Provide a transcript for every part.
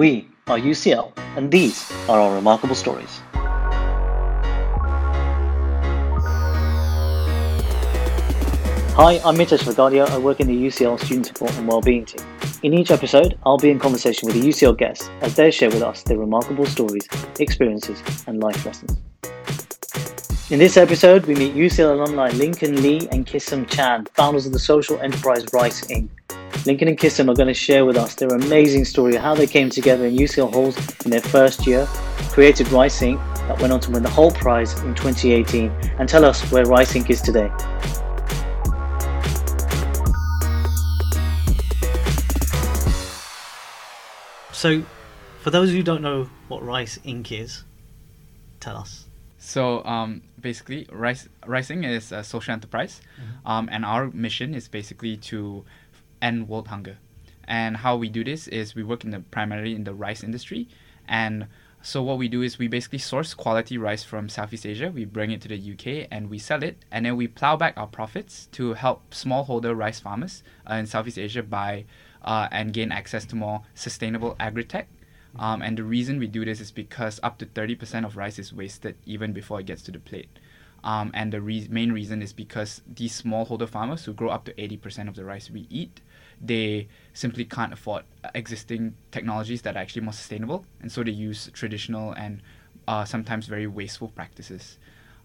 We are UCL, and these are our remarkable stories. Hi, I'm Mitesh Vagadia. I work in the UCL Student Support and Wellbeing team. In each episode, I'll be in conversation with a UCL guest as they share with us their remarkable stories, experiences, and life lessons. In this episode, we meet UCL alumni Lincoln Lee and Kisum Chan, founders of the social enterprise Rice Inc. Lincoln and Kisum are going to share with us their amazing story of how they came together in UCL halls in their first year, created Rice Inc. that went on to win the Hult Prize in 2018, and tell us where Rice Inc. is today. So, for those who don't know what Rice Inc. is, tell us. So um, basically, Rice, Rising is a social enterprise, mm-hmm. um, and our mission is basically to end world hunger. And how we do this is we work in the primarily in the rice industry, and so what we do is we basically source quality rice from Southeast Asia. We bring it to the UK and we sell it, and then we plow back our profits to help smallholder rice farmers uh, in Southeast Asia buy uh, and gain access to more sustainable agri-tech. Um, and the reason we do this is because up to 30% of rice is wasted even before it gets to the plate. Um, and the re- main reason is because these smallholder farmers who grow up to 80% of the rice we eat, they simply can't afford existing technologies that are actually more sustainable. And so they use traditional and uh, sometimes very wasteful practices.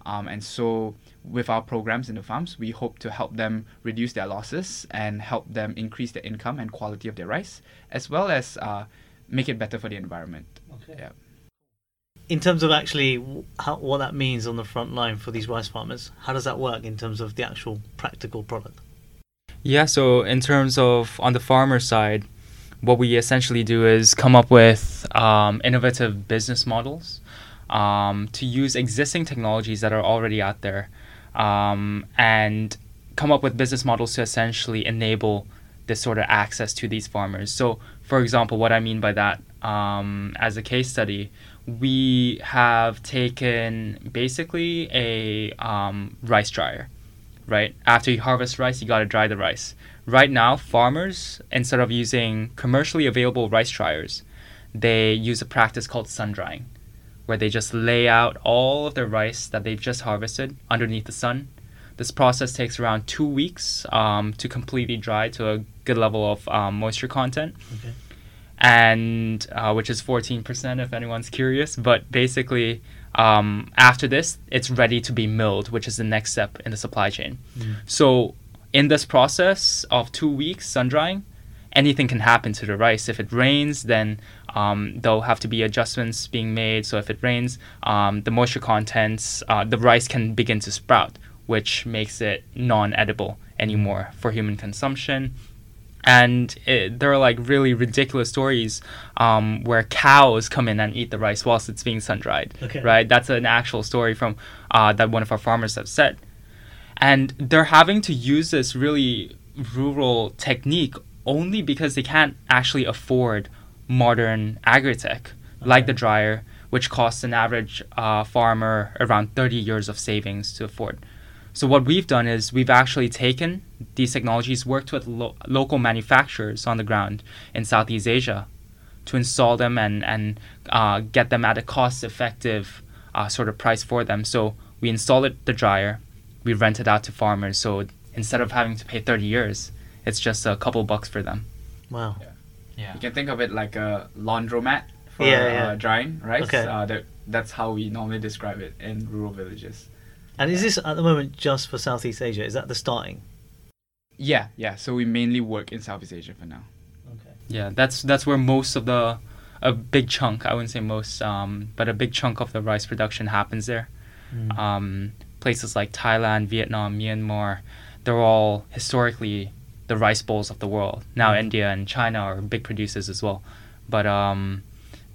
Um, and so, with our programs in the farms, we hope to help them reduce their losses and help them increase their income and quality of their rice, as well as uh, make it better for the environment. Okay. Yeah. In terms of actually how, what that means on the front line for these rice farmers, how does that work in terms of the actual practical product? Yeah, so in terms of on the farmer side, what we essentially do is come up with um, innovative business models um, to use existing technologies that are already out there um, and come up with business models to essentially enable this sort of access to these farmers. So, for example, what I mean by that, um, as a case study, we have taken basically a um, rice dryer, right? After you harvest rice, you got to dry the rice. Right now, farmers, instead of using commercially available rice dryers, they use a practice called sun drying where they just lay out all of their rice that they've just harvested underneath the sun. This process takes around two weeks um, to completely dry to a good level of um, moisture content. Okay. And uh, which is 14% if anyone's curious. But basically, um, after this, it's ready to be milled, which is the next step in the supply chain. Mm. So, in this process of two weeks sun drying, anything can happen to the rice. If it rains, then um, there'll have to be adjustments being made. So if it rains, um, the moisture contents, uh, the rice can begin to sprout, which makes it non-edible anymore for human consumption. And it, there are like really ridiculous stories um, where cows come in and eat the rice whilst it's being sun dried. Okay. Right, that's an actual story from uh, that one of our farmers have said, and they're having to use this really rural technique only because they can't actually afford modern agri-tech okay. like the dryer, which costs an average uh, farmer around 30 years of savings to afford. So what we've done is we've actually taken these technologies, worked with lo- local manufacturers on the ground in Southeast Asia to install them and and uh, get them at a cost-effective uh, sort of price for them. So we install it the dryer, we rent it out to farmers. So instead of having to pay 30 years, it's just a couple bucks for them. Wow. Yeah. yeah. You can think of it like a laundromat for yeah, yeah. Uh, drying, right? Okay. Uh, that, that's how we normally describe it in rural villages. And is this at the moment just for Southeast Asia? Is that the starting? Yeah, yeah. So we mainly work in Southeast Asia for now. Okay. Yeah, that's that's where most of the a big chunk, I wouldn't say most, um, but a big chunk of the rice production happens there. Mm. Um, places like Thailand, Vietnam, Myanmar, they're all historically the rice bowls of the world. Now mm. India and China are big producers as well, but um,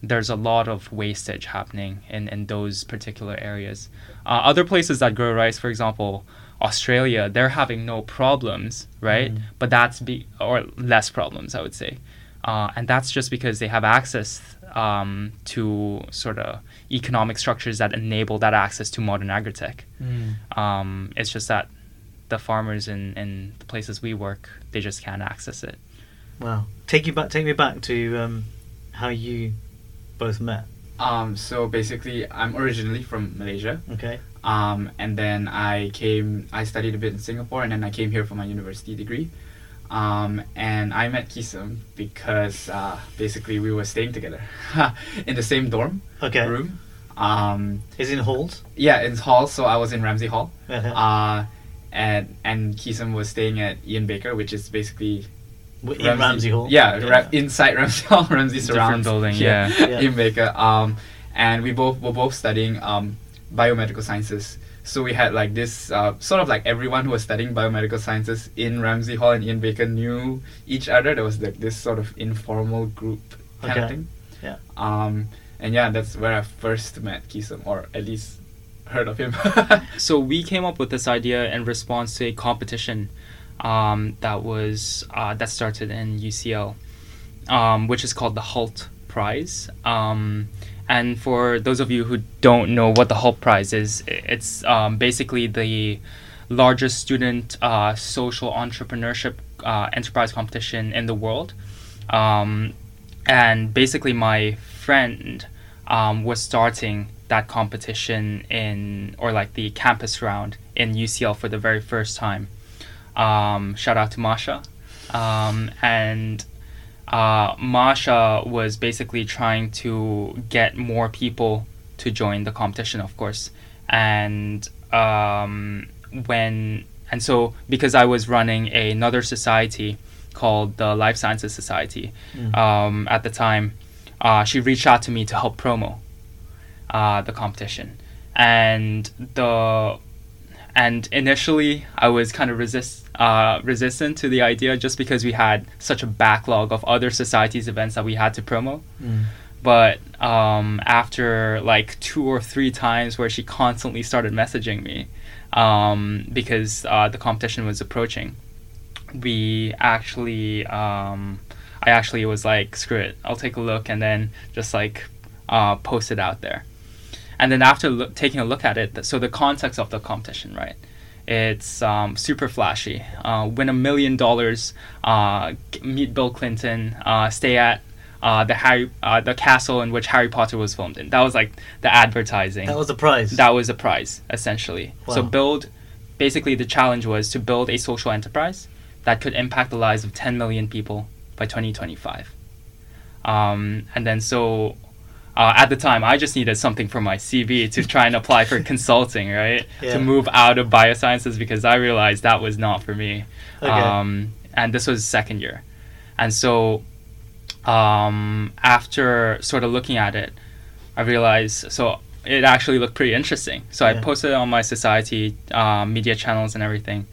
there's a lot of wastage happening in, in those particular areas. Uh, other places that grow rice, for example, Australia, they're having no problems, right? Mm. But that's be or less problems, I would say, uh, and that's just because they have access um, to sort of economic structures that enable that access to modern agri-tech. Mm. Um, it's just that the farmers in, in the places we work, they just can't access it. Wow. Take you back. Take me back to um, how you both met. Um, so basically, I'm originally from Malaysia. Okay. Um, and then I came, I studied a bit in Singapore, and then I came here for my university degree. Um, and I met Kisum because uh, basically we were staying together in the same dorm Okay. room. Um, Is in halls? yeah, in halls. so I was in Ramsay Hall. Uh-huh. Uh, and and Kisum was staying at Ian Baker, which is basically in Ramsay Hall. Yeah, Ra- inside Ramsay Hall, Ramsay Different surrounds building, yeah. Yeah. Ian Baker. Um, and we both were both studying um, biomedical sciences. So we had like this uh, sort of like everyone who was studying biomedical sciences in Ramsay Hall and Ian Baker knew each other. There was like this sort of informal group kind Okay. of thing. Yeah. Um, and yeah, that's where I first met Kisum, or at least heard of him. So we came up with this idea in response to a competition um, that was uh, that started in UCL, um, which is called the Hult Prize. Um, and for those of you who don't know what the Hult Prize is, it's um, basically the largest student uh, social entrepreneurship uh, enterprise competition in the world. Um, and basically, my friend um, was starting that competition in, or like the campus round in UCL for the very first time. Um, shout out to Masha. Um, and uh, Masha was basically trying to get more people to join the competition, of course. And um, when and so because I was running another society called the Life Sciences Society Mm. um, at the time, uh, she reached out to me to help promo uh, the competition, and the and initially I was kind of resist uh, resistant to the idea just because we had such a backlog of other societies events that we had to promo Mm. but um, after like two or three times where she constantly started messaging me um, because uh, the competition was approaching we actually um, i actually was like screw it i'll take a look and then just like uh, post it out there. And then after loo- taking a look at it th- so the context of the competition right it's um, super flashy uh, win a million dollars uh, meet bill clinton uh, stay at uh, the Harry, uh, the castle in which Harry Potter was filmed in. That was like the advertising. That was the prize. That was a prize essentially. So build, basically the challenge was to build a social enterprise that could impact the lives of 10 million people by 2025. Um, and then so uh, at the time, I just needed something for my CV to try and apply for consulting, right? Yeah. To move out of biosciences because I realized that was not for me. Okay. Um, and this was second year. And so um, after sort of looking at it, I realized so it actually looked pretty interesting. So Yeah. I posted it on my society um, media channels and everything,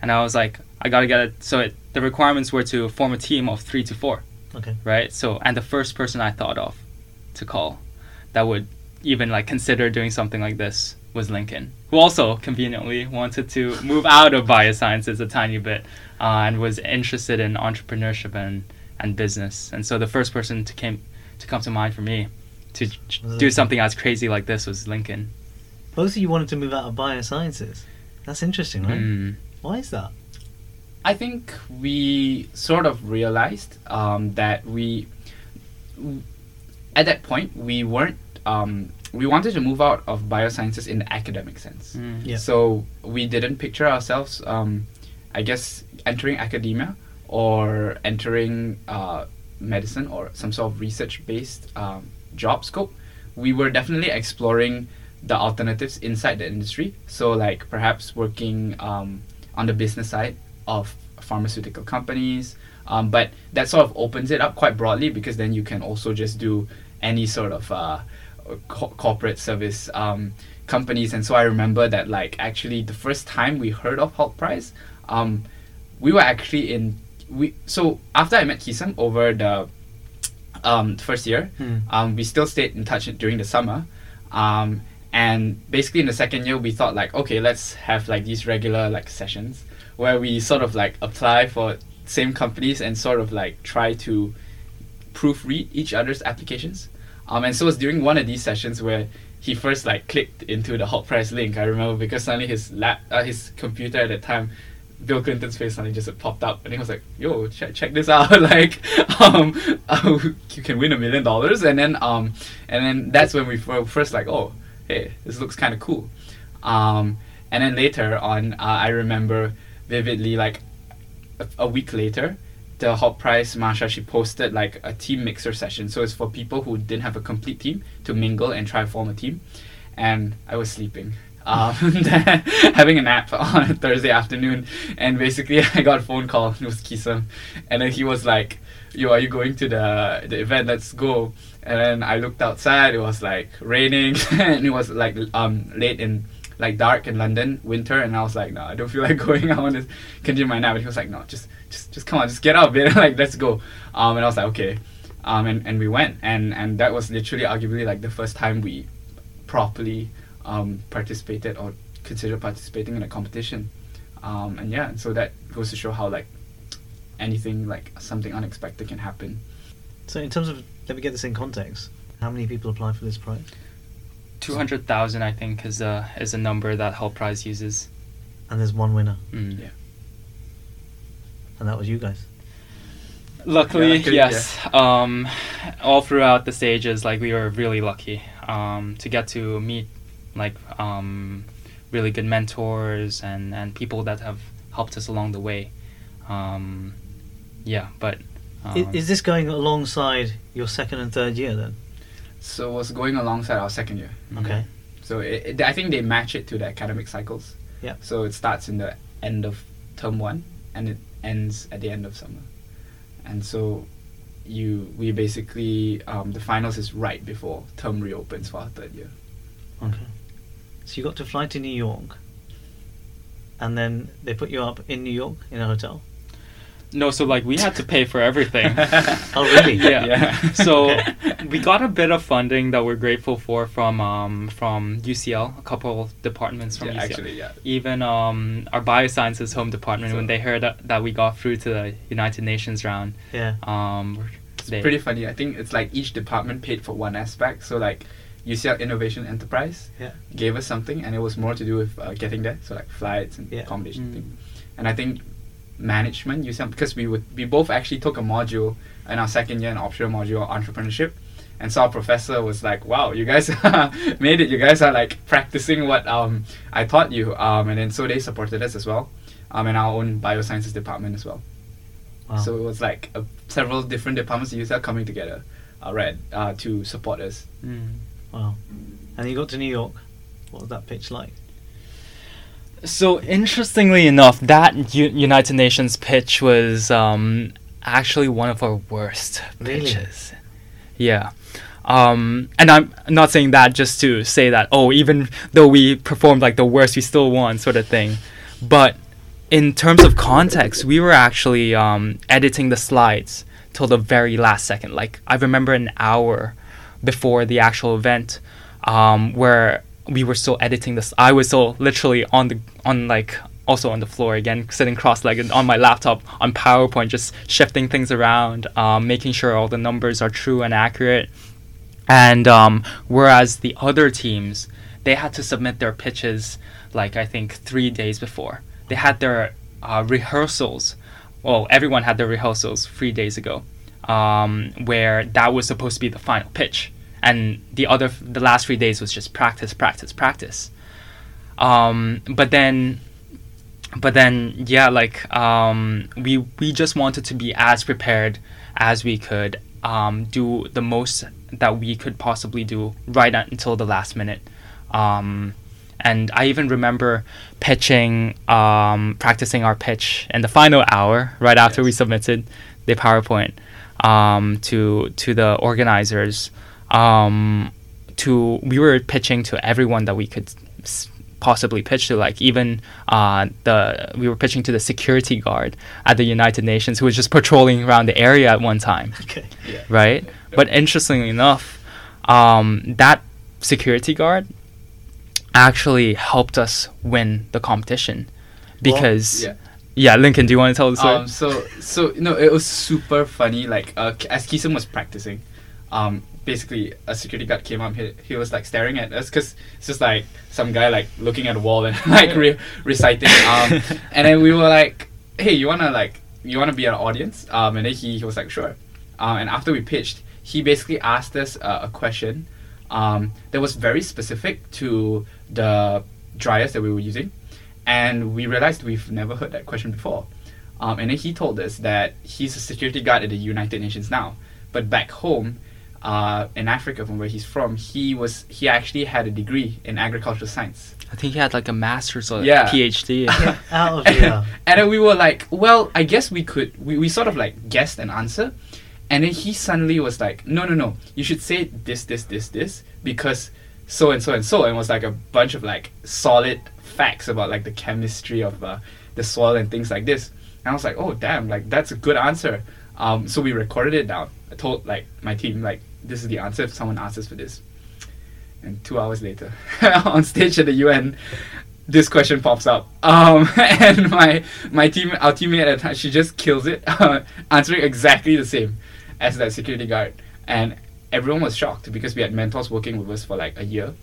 and I was like, I gotta get it. So it, the requirements were to form a team of three to four, okay. right? So and the first person I thought of to call that would even like consider doing something like this was Lincoln, who also conveniently wanted to move out of biosciences a tiny bit uh, and was interested in entrepreneurship and, and business. And so the first person to came to come to mind for me to j- do something as crazy like this was Lincoln. Both of you wanted to move out of biosciences. That's interesting, right? Mm. Why is that? I think we sort of realized um, that we, w- at that point, we weren't. Um, we wanted to move out of biosciences in the academic sense. Mm. Yeah. So we didn't picture ourselves, um, I guess, entering academia or entering uh, medicine or some sort of research-based um, job scope. We were definitely exploring the alternatives inside the industry. So, like perhaps working um, on the business side of pharmaceutical companies. Um, but that sort of opens it up quite broadly because then you can also just do any sort of uh, co- corporate service um, companies. And so I remember that, like, actually, the first time we heard of Hult Prize, um, we were actually in. We so after I met Kisum over the um, first year, Hmm. um, we still stayed in touch during the summer. Um, and basically in the second year, we thought like, okay, let's have like these regular like sessions where we sort of like apply for same companies and sort of like try to proofread each other's applications. Um, and so it was during one of these sessions where he first like clicked into the Hult Prize link. I remember because suddenly his lap, uh, his computer at that time Bill Clinton's face suddenly just popped up, and he was like, "Yo, check check this out! like, um, uh, you can win a million dollars." And then um, and then that's when we were first like, "Oh, hey, this looks kind of cool." Um, and then later on, uh, I remember vividly like a, week later, the Hult Prize Marsha she posted like a team mixer session. So it's for people who didn't have a complete team to mingle and try form a team. And I was sleeping. Um, having a nap on a Thursday afternoon, and basically I got a phone call. It was Kisum, and then he was like, "Yo, are you going to the the event? Let's go." And then I looked outside. It was like raining, and it was like um late in like dark in London, winter, and I was like, no, I don't feel like going. I want to continue my nap. And he was like, no, just just just come on, just get out of like let's go. Um, and I was like, okay. Um, and, and we went, and and that was literally arguably like the first time we properly um, participated or considered participating in a competition. Um, and yeah, so that goes to show how like anything like something unexpected can happen. So, in terms of, let me get this in context. How many people apply for this prize? Two hundred thousand, I think, is a is a number that Hult Prize uses. And there's one winner, Mm. Yeah. and that was you guys. Luckily, Yeah, good, yes. Um, all throughout the stages, like we were really lucky um, to get to meet like um, really good mentors and and people that have helped us along the way. Um, yeah, but I- um, Is this going alongside your second and third year then? So it was going alongside our second year. Okay. So it, it, I think they match it to the academic cycles. Yeah. So it starts in the end of term one and it ends at the end of summer. And so you we basically um, the finals is right before term reopens for our third year. Okay. So you got to fly to New York, and then they put you up in New York in a hotel. No, so like we had to pay for everything. Oh, really? yeah. Yeah. So Okay. we got a bit of funding that we're grateful for from um, from UCL, a couple departments from yeah, UCL. actually, yeah. Even um, our biosciences home department, So- when they heard that, that we got through to the United Nations round, Yeah. um, It's they, pretty funny. I think it's like each department paid for one aspect. So like UCL Innovation Enterprise Yeah. gave us something, and it was more to do with uh, getting there. So like flights and Yeah. accommodation Mm. thing. And I think management UCL because we would we both actually took a module in our second year, an optional module entrepreneurship. And so our professor was like, "Wow, you guys made it! You guys are like practicing what um I taught you." Um, and then so they supported us as well, um, and our own biosciences department as well. Wow. So it was like uh, several different departments of UCL coming together, uh, right, uh, to support us. Mm. wow. And you got to New York. What was that pitch like? So interestingly enough, that U- United Nations pitch was um, actually one of our worst Really? pitches. Yeah. Um, and I'm not saying that just to say that, oh, even though we performed like the worst, we still won, sort of thing. But in terms of context, we were actually um, editing the slides till the very last second. Like, I remember an hour before the actual event um, where we were still editing this. I was still literally on the, on like, also on the floor again, sitting cross-legged on my laptop on PowerPoint, just shifting things around, um, making sure all the numbers are true and accurate. And um, whereas the other teams, they had to submit their pitches like I think three days before. They had their uh, rehearsals. Well, everyone had their rehearsals three days ago, um, where that was supposed to be the final pitch, and the other the last three days was just practice, practice, practice. Um, but then but then yeah like um, we we just wanted to be as prepared as we could um, do the most that we could possibly do right until the last minute um, and i even remember pitching um, practicing our pitch in the final hour right after we submitted the powerpoint um, to to the organizers um, to we were pitching to everyone that we could s- possibly pitch to like even uh, the we were pitching to the security guard at the United Nations who was just patrolling around the area at one time Okay. Yeah. right but interestingly enough um, that security guard actually helped us win the competition Well, because Yeah. yeah Lincoln do you want to tell the story Um, so so no, it was super funny. Like uh, as Kisum was practicing, um, basically a security guard came up. He, he was like staring at us because it's just like some guy like looking at a wall and like re- reciting. Um, and then we were like, "Hey, you wanna like you wanna be an audience?" Um, and then he, he was like, "Sure." Um, and after we pitched, he basically asked us uh, a question um, that was very specific to the dryers that we were using, and we realized we've never heard that question before. Um, and then he told us that he's a security guard at the United Nations now, but back home, uh, in Africa, from where he's from, he was he actually had a degree in agricultural science. I think he had like a master's or Yeah. PhD. Out of here. and then we were like, well, I guess we could. We, we sort of like guessed an answer, and then he suddenly was like, no, no, no, you should say this, this, this, this because so and so and so, and was like a bunch of like solid facts about like the chemistry of uh, the soil and things like this. And I was like, oh damn, like that's a good answer. Um, so we recorded it down. I told like my team like this is the answer if someone asks us for this. And two hours later, on stage at the UN, this question pops up. Um, and my my team, our teammate at the time, she just kills it, answering exactly the same as that security guard. And everyone was shocked because we had mentors working with us for like a year,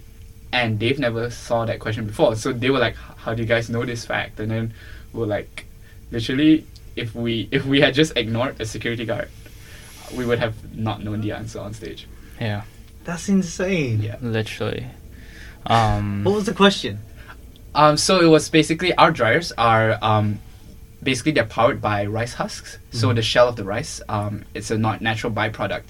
and they've never saw that question before. So they were like, "How do you guys know this fact?" And then we're like, literally, if we if we had just ignored a security guard, we would have not known the answer on stage. yeah, That's insane. Yeah. literally. Um, What was the question? Um, so it was basically our dryers are um, basically they're powered by rice husks. So the shell of the rice, um, it's a not natural byproduct,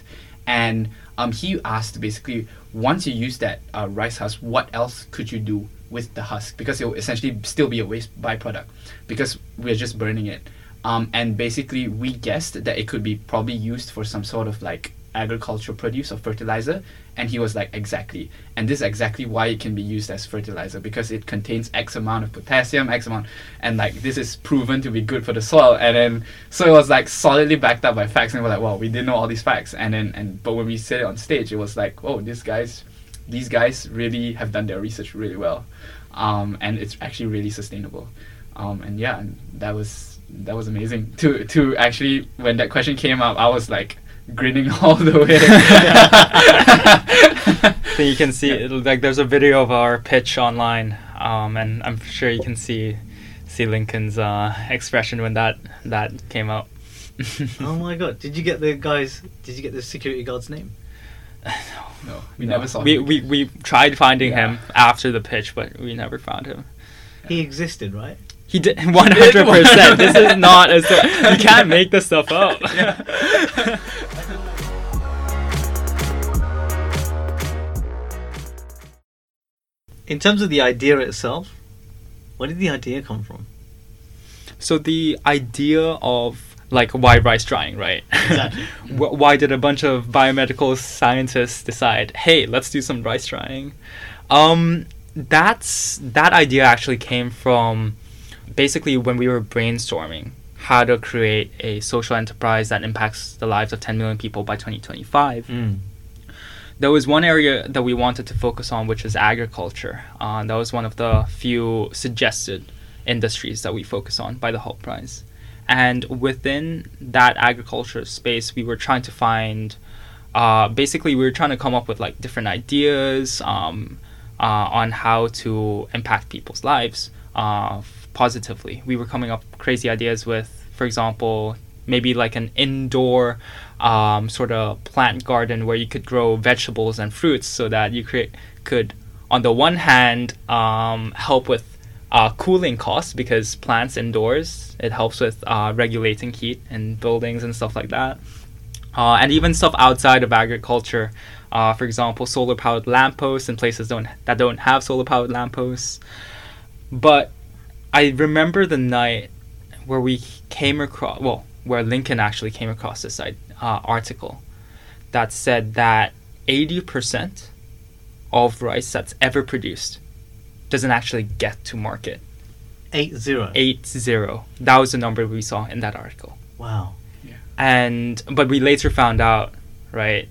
and um, he asked basically once you use that uh, rice husk, what else could you do with the husk? Because it will essentially still be a waste byproduct because we're just burning it. Um, and basically we guessed that it could be probably used for some sort of like agricultural produce or fertilizer. And he was like exactly. And this is exactly why it can be used as fertilizer because it contains x amount of potassium x amount and like this is proven to be good for the soil. And then so it was like solidly backed up by facts. And we're like well we didn't know all these facts. And then and but when we said it on stage it was like oh these guys these guys really have done their research really well. Um, and it's actually really sustainable. Um, and yeah that was that was amazing to to actually when that question came up i was like grinning all the way so you can see Yeah. it'll- like there's a video of our pitch online, um, and I'm sure you can see see Lincoln's uh, expression when that that came out. Oh my god! Did you get the guys? Did you get the security guard's name? no we No. never saw We, him. we we tried finding Yeah. him after the pitch, but we never found him. He existed, right? He did 100. percent This is not a sto- you can't make this stuff up. Yeah. In terms of the idea itself, where did the idea come from? So the idea of like why rice drying, right? Exactly. Why did a bunch of biomedical scientists decide, hey, let's do some rice drying? Um, that's that idea actually came from basically when we were brainstorming how to create a social enterprise that impacts the lives of 10 million people by 2025 Mm. there was one area that we wanted to focus on, which is agriculture. Uh, that was one of the few suggested industries that we focus on by the Hult Prize. And within that agriculture space, we were trying to find, uh, basically, we were trying to come up with like different ideas um, uh, on how to impact people's lives uh, positively. We were coming up crazy ideas with, for example, maybe like an indoor um, sort of plant garden where you could grow vegetables and fruits so that you create, could, on the one hand, um, help with uh, cooling costs because plants indoors, it helps with uh, regulating heat in buildings and stuff like that. Uh, and even stuff outside of agriculture, uh, for example, solar powered lampposts in places don't that don't have solar powered lampposts. But I remember the night where we came across, well, where Lincoln actually came across this uh, article that said that 80% of rice that's ever produced doesn't actually get to market. Eight zero. Eight zero. That was the number we saw in that article. Wow. Yeah. And but we later found out, right?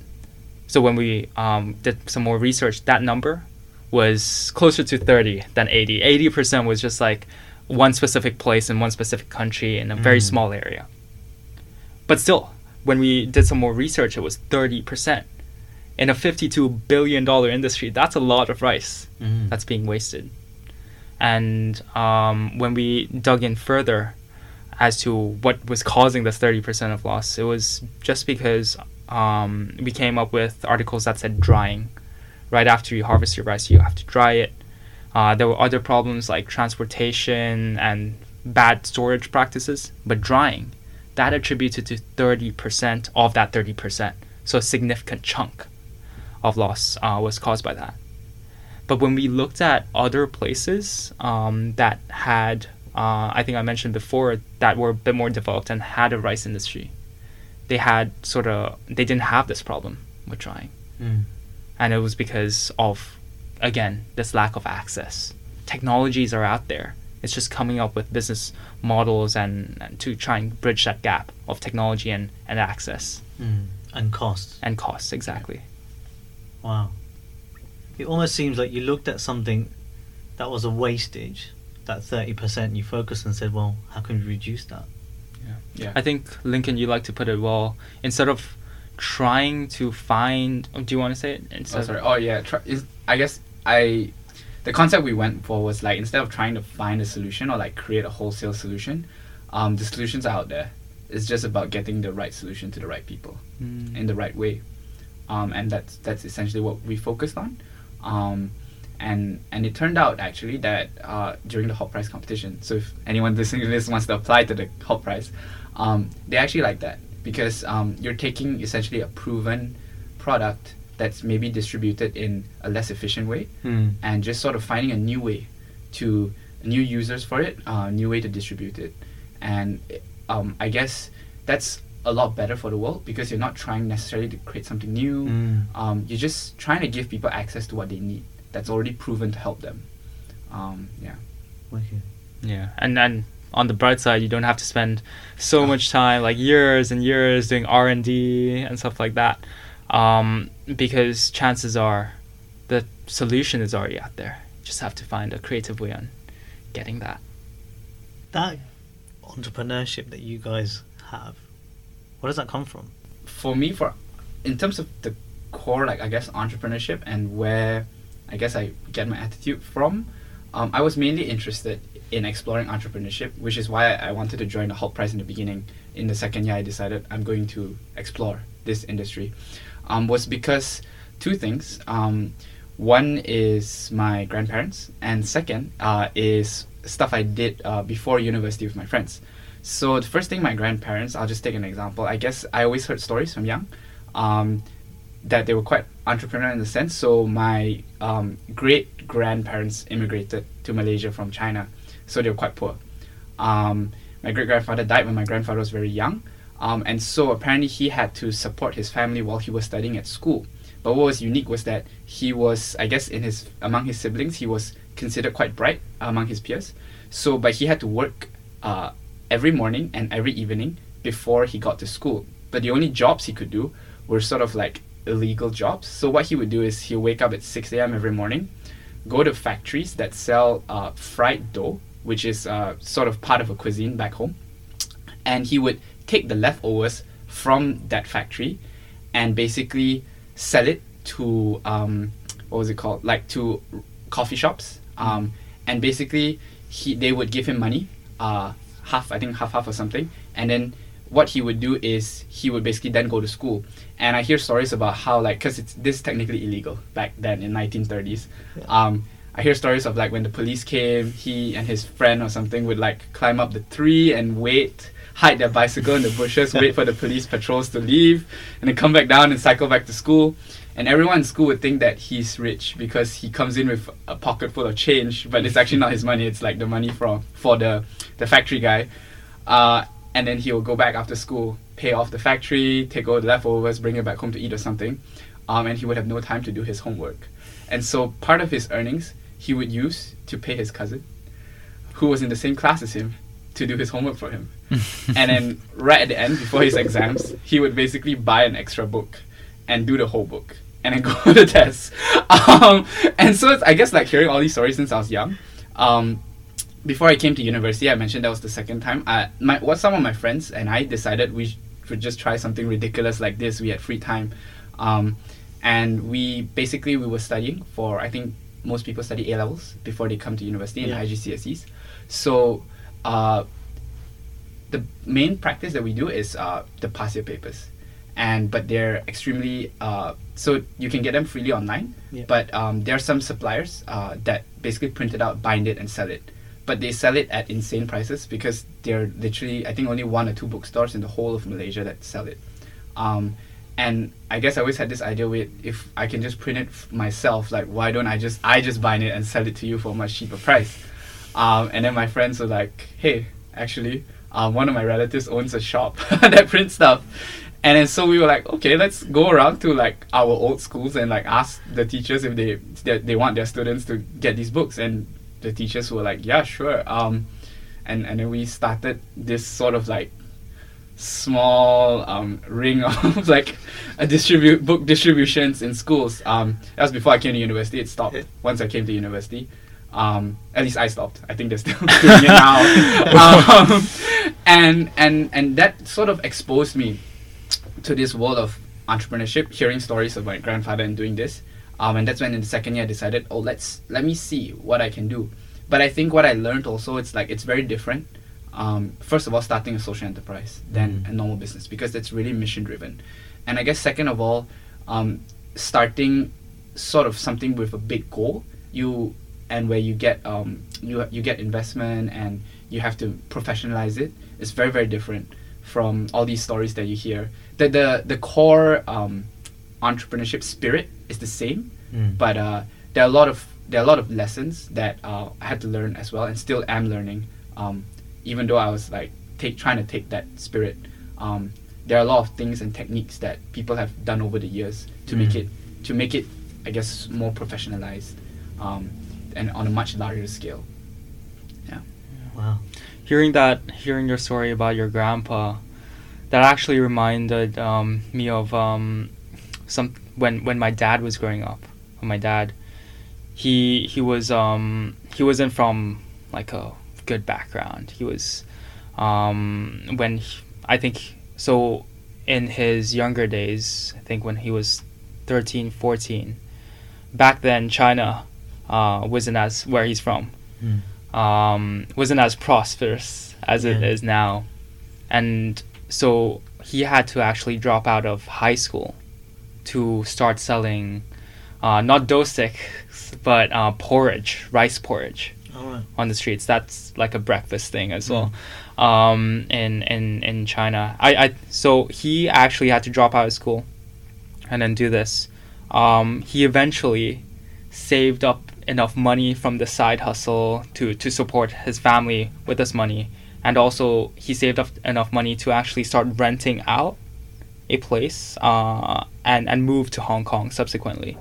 So when we um, did some more research, that number was closer to 30 than 80. 80% was just like one specific place in one specific country in a very Mm. small area. But still, when we did some more research, it was 30%. in a 52 billion dollar industry, that's a lot of rice Mm. that's being wasted. And um, when we dug in further as to what was causing this 30% of loss, it was just because um, we came up with articles that said drying. Right after you harvest your rice, you have to dry it. Uh, there were other problems like transportation and bad storage practices, but drying, that attributed to 30% of that 30%. So a significant chunk of loss uh, was caused by that. But when we looked at other places um, that had, uh, I think I mentioned before, that were a bit more developed and had a rice industry, they had sort of, they didn't have this problem with drying. Mm. And it was because of, again, this lack of access. Technologies are out there. It's just coming up with business models and, and to try and bridge that gap of technology and, and access Mm. And costs. and costs, exactly. Wow. It almost seems like you looked at something that was a wastage, that 30%, you focused and said, well, how can we reduce that? Yeah. yeah. I think Lincoln, you like to put it well. Instead of trying to find, oh, do you want to say it? Instead Oh, of- sorry. Oh, yeah. Try, is, I guess I, the concept we went for was like instead of trying to find a solution or like create a wholesale solution, um, the solutions are out there. It's just about getting the right solution to the right people Mm. in the right way, um, and that's that's essentially what we focused on. Um, and and it turned out actually that uh, during the Hult Prize competition, so if anyone listening to this wants to apply to the Hult Prize, um, they actually like that because um, you're taking essentially a proven product that's maybe distributed in a less efficient way Mm. and just sort of finding a new way to new users for it, uh, new way to distribute it, and um, I guess that's a lot better for the world because you're not trying necessarily to create something new. Mm. Um, you're just trying to give people access to what they need that's already proven to help them. Um, yeah. Wicked. Yeah, and then on the bright side, you don't have to spend so much time, like years and years, doing R and D and stuff like that, um, because chances are, the solution is already out there. You just have to find a creative way on getting that. That entrepreneurship that you guys have, where does that come from? for me for in terms of the core like i guess entrepreneurship and where i guess i get my attitude from um, i was mainly interested in exploring entrepreneurship which is why I, I wanted to join the Hult prize in the beginning in the second year i decided i'm going to explore this industry um, was because two things um, one is my grandparents and second uh, is stuff i did uh, before university with my friends so the first thing, my grandparents. I'll just take an example. I guess I always heard stories from young, um, that they were quite entrepreneurial in the sense. So my um, great grandparents immigrated to Malaysia from China, so they were quite poor. Um, my great grandfather died when my grandfather was very young, um, and so apparently he had to support his family while he was studying at school. But what was unique was that he was, I guess, in his among his siblings, he was considered quite bright among his peers. So, but he had to work uh, every morning and every evening before he got to school. But the only jobs he could do were sort of like illegal jobs. So what he would do is he'll wake up at 6 a.m. every morning, go to factories that sell uh, fried dough, which is uh, sort of part of a cuisine back home, and he would take the leftovers from that factory and basically sell it to um, what was it called? Like to coffee shops. Um, and basically he they would give him money uh, half I think half half or something. And then what he would do is he would basically then go to school. And I hear stories about how like because it's this is technically illegal back then in 1930s Yeah. um, I hear stories of like when the police came he and his friend or something would like climb up the tree and wait hide their bicycle in the bushes wait for the police patrols to leave and then come back down and cycle back to school and everyone in school would think that he's rich because he comes in with a pocket full of change, but it's actually not his money. It's like the money from for the the factory guy, uh, and then he will go back after school, pay off the factory, take all the leftovers, bring it back home to eat or something, um, and he would have no time to do his homework. And so part of his earnings he would use to pay his cousin, who was in the same class as him, to do his homework for him. and then right at the end, before his exams, he would basically buy an extra book and do the whole book and then go to the test. Um, and so I guess like hearing all these stories since I was young. Um, before I came to university, I mentioned that was the second time. I, my what some of my friends and I decided we should just try something ridiculous like this. We had free time, um, and we basically we were studying for I think most people study A levels before they come to university Yeah. and IGCSEs. So uh, the main practice that we do is uh, the past year papers, and but they're extremely uh, so you can get them freely online. Yeah. But um, there are some suppliers uh, that basically print it out, bind it, and sell it. But they sell it at insane prices because they're literally I think only one or two bookstores in the whole of Malaysia that sell it. Um, and I guess I always had this idea with if I can just print it f- myself, like why don't I just I just bind it and sell it to you for a much cheaper price? Um, and then my friends were like, hey, actually, um, one of my relatives owns a shop that prints stuff. And then so we were like, okay, let's go around to like our old schools and like ask the teachers if they they, they want their students to get these books. And the teachers were like, yeah, sure. Um, and and then we started this sort of like small um, ring of like a distribute book distributions in schools. Um, that was before I came to university. It stopped once I came to university. Um, at least I stopped. I think they're still doing it now. um, and and and that sort of exposed me to this world of entrepreneurship, hearing stories of my grandfather and doing this. Um, and that's when in the second year I decided, oh, let's let me see what I can do. But I think what I learned also, it's like it's very different. Um, first of all, starting a social enterprise than Mhm. a normal business because it's really mission driven. And I guess second of all, um, starting sort of something with a big goal, you and where you get um, you you get investment and you have to professionalize it. It's very very different from all these stories that you hear. The the the core um, entrepreneurship spirit is the same, Mm. but uh, there are a lot of there are a lot of lessons that uh, I had to learn as well, and still am learning. Um, even though I was like take trying to take that spirit, um, there are a lot of things and techniques that people have done over the years to make Mm. it to make it, I guess, more professionalized, um, and on a much larger scale. Yeah. Wow. hearing that hearing your story about your grandpa that actually reminded um, me of um, some when when my dad was growing up when my dad he he was um, he wasn't from like a good background he was um, when he, I think so in his younger days I think when he was 13 14 back then China uh, wasn't as where he's from Mm. um, wasn't as prosperous as it Yeah. is now. And so he had to actually drop out of high school to start selling uh, not sticks, but uh, porridge, rice porridge right. on the streets. That's like a breakfast thing as well. Um, in, in, in China. I, I, so he actually had to drop out of school and then do this. Um, he eventually saved up enough money from the side hustle to, to support his family with this money. And also, he saved up enough money to actually start renting out a place uh, and, and move to Hong Kong subsequently,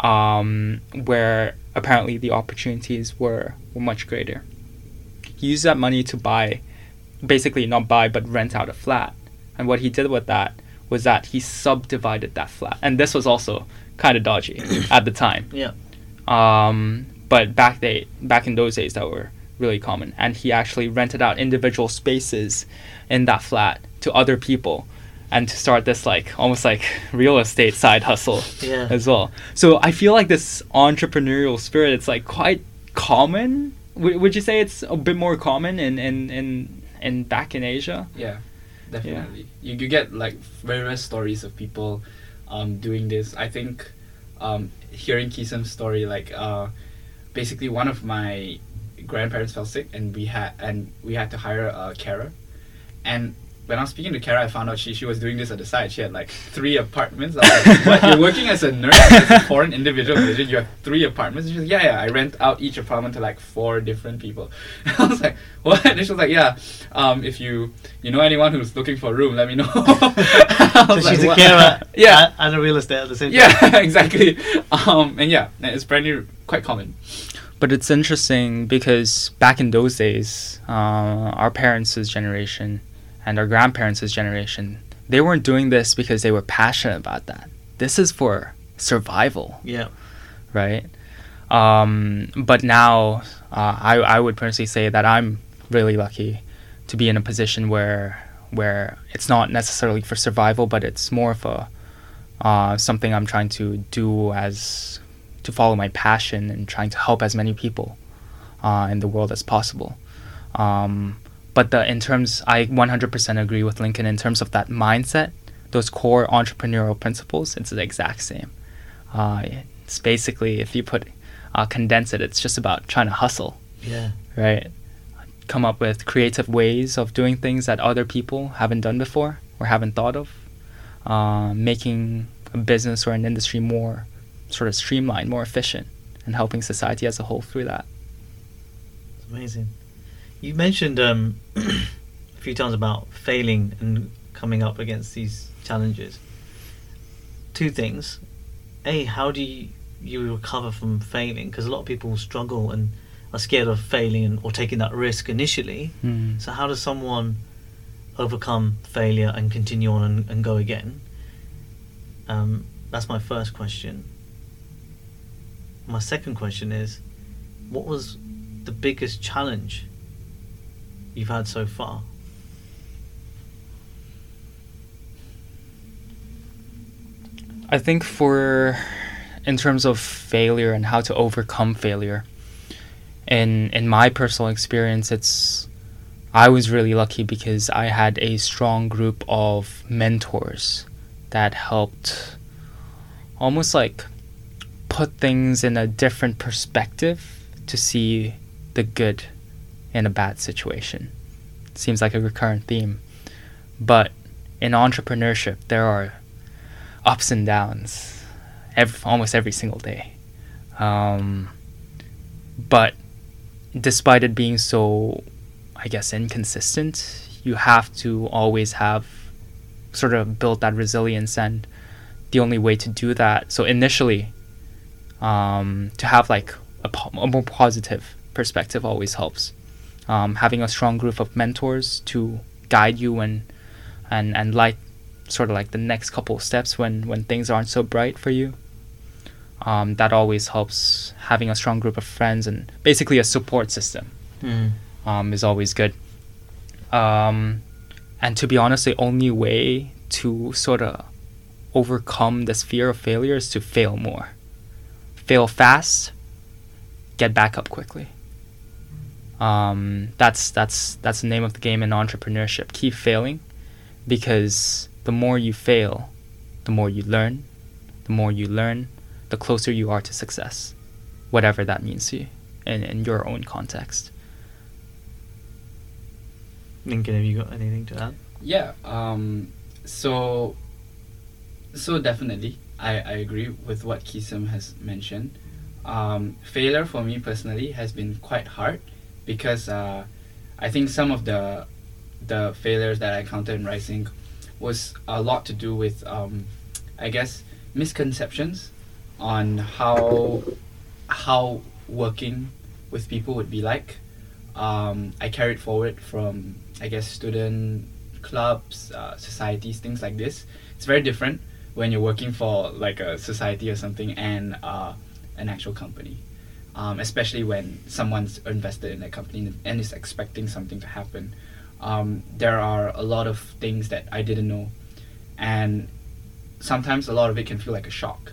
um, where apparently the opportunities were, were much greater. He used that money to buy, basically not buy, but rent out a flat. And what he did with that was that he subdivided that flat. And this was also kind of dodgy at the time. Yeah. Um, but back they back in those days that were really common. And he actually rented out individual spaces in that flat to other people and to start this like almost like real estate side hustle Yeah. as well. So I feel like this entrepreneurial spirit it's like quite common. Would, would you say it's a bit more common in in in, in back in Asia? Yeah, definitely. You, you get like various stories of people um, doing this. I think um, hearing Kisum's story, like uh, basically one of my grandparents fell sick and we had and we had to hire a carer. And when I was speaking to Kara, I found out she, she was doing this at the side. She had like three apartments. I was like, what? You're working as a nurse, as a foreign individual Malaysian, you have three apartments? And she was like, yeah, yeah, I rent out each apartment to like four different people. I was like, what? And she was like, yeah, um, if you you know anyone who's looking for a room, let me know. So she's like, a carer, Yeah. and a real estate at the same time. Yeah, exactly. Um, and yeah, it's apparently quite common. But it's interesting because back in those days, uh, our parents' generation and our grandparents' generation, they weren't doing this because they were passionate about that. This is for survival, Yeah. right? Um, but now, uh, I I would personally say that I'm really lucky to be in a position where where it's not necessarily for survival, but it's more of a uh, something I'm trying to do as to follow my passion and trying to help as many people uh, in the world as possible. Um, but the in terms, I 100% agree with Lincoln in terms of that mindset, those core entrepreneurial principles. It's the exact same. Uh, it's basically if you put uh, condense it, it's just about trying to hustle. Yeah. Right. Come up with creative ways of doing things that other people haven't done before or haven't thought of. Uh, making a business or an industry more sort of streamlined, more efficient, and helping society as a whole through that. It's amazing. You mentioned um, a few times about failing and coming up against these challenges. Two things. A, how do you, you recover from failing? Because a lot of people struggle and are scared of failing and, or taking that risk initially. Mm. So, how does someone overcome failure and continue on and, and go again? Um, that's my first question. My second question is what was the biggest challenge you've had so far? I think for in terms of failure and how to overcome failure, in in my personal experience, it's I was really lucky because I had a strong group of mentors that helped almost like put things in a different perspective to see the good in a bad situation. Seems like a recurrent theme. But in entrepreneurship, there are ups and downs every, almost every single day. Um, but despite it being so, I guess, inconsistent, you have to always have sort of build that resilience and the only way to do that so initially um, to have like a, po- a, more positive perspective always helps um, having a strong group of mentors to guide you and and and like sort of like the next couple of steps when when things aren't so bright for you um, that always helps having a strong group of friends and basically a support system Mm. is always good um, and to be honest, the only way to sort of overcome this fear of failure is to fail more. Fail fast, get back up quickly. Um, that's that's that's the name of the game in entrepreneurship. Keep failing, because the more you fail, the more you learn. The more you learn, the closer you are to success, whatever that means to you, in, in your own context. Lincoln, have you got anything to add? Yeah. Um, so, so definitely, I, I agree with what Kisum has mentioned. Um, failure for me personally has been quite hard because uh, I think some of the the failures that I encountered in Rice Inc was a lot to do with, um, I guess, misconceptions on how how working with people would be like. Um, I carried forward from I guess student clubs, uh, societies, things like this. It's very different when you're working for like a society or something and uh, an actual company. Um, especially when someone's invested in a company and is expecting something to happen. Um, there are a lot of things that I didn't know, and sometimes a lot of it can feel like a shock.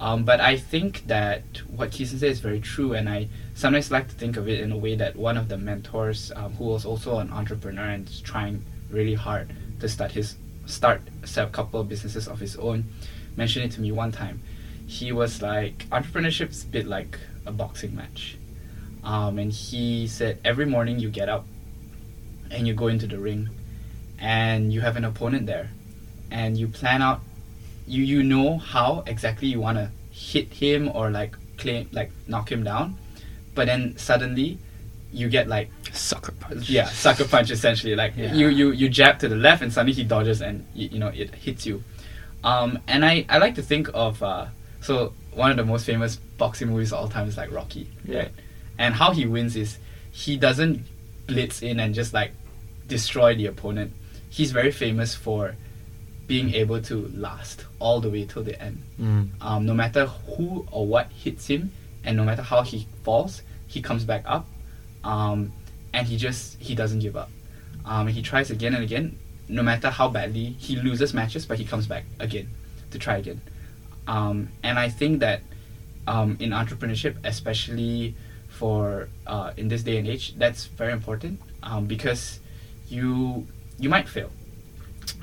Um, but I think that what Kisum said is very true, and I sometimes like to think of it in a way that one of the mentors, um, who was also an entrepreneur and trying really hard to start his start a couple of businesses of his own, mentioned it to me one time. He was like, entrepreneurship's a bit like a boxing match, um, and he said every morning you get up, and you go into the ring, and you have an opponent there, and you plan out you you know how exactly you want to hit him or like claim like knock him down but then suddenly you get like Sucker punch. yeah sucker punch essentially like Yeah. you you you jab to the left and suddenly he dodges and you, you know it hits you um and i i like to think of uh so one of the most famous boxing movies of all time is like rocky Yeah. right and how he wins is he doesn't blitz in and just like destroy the opponent he's very famous for being able to last all the way till the end Mm. um, no matter who or what hits him and no matter how he falls he comes back up um, and he just he doesn't give up um, he tries again and again no matter how badly he loses matches but he comes back again to try again. Um, and I think that um, in entrepreneurship, especially for uh, in this day and age, that's very important um, because you you might fail.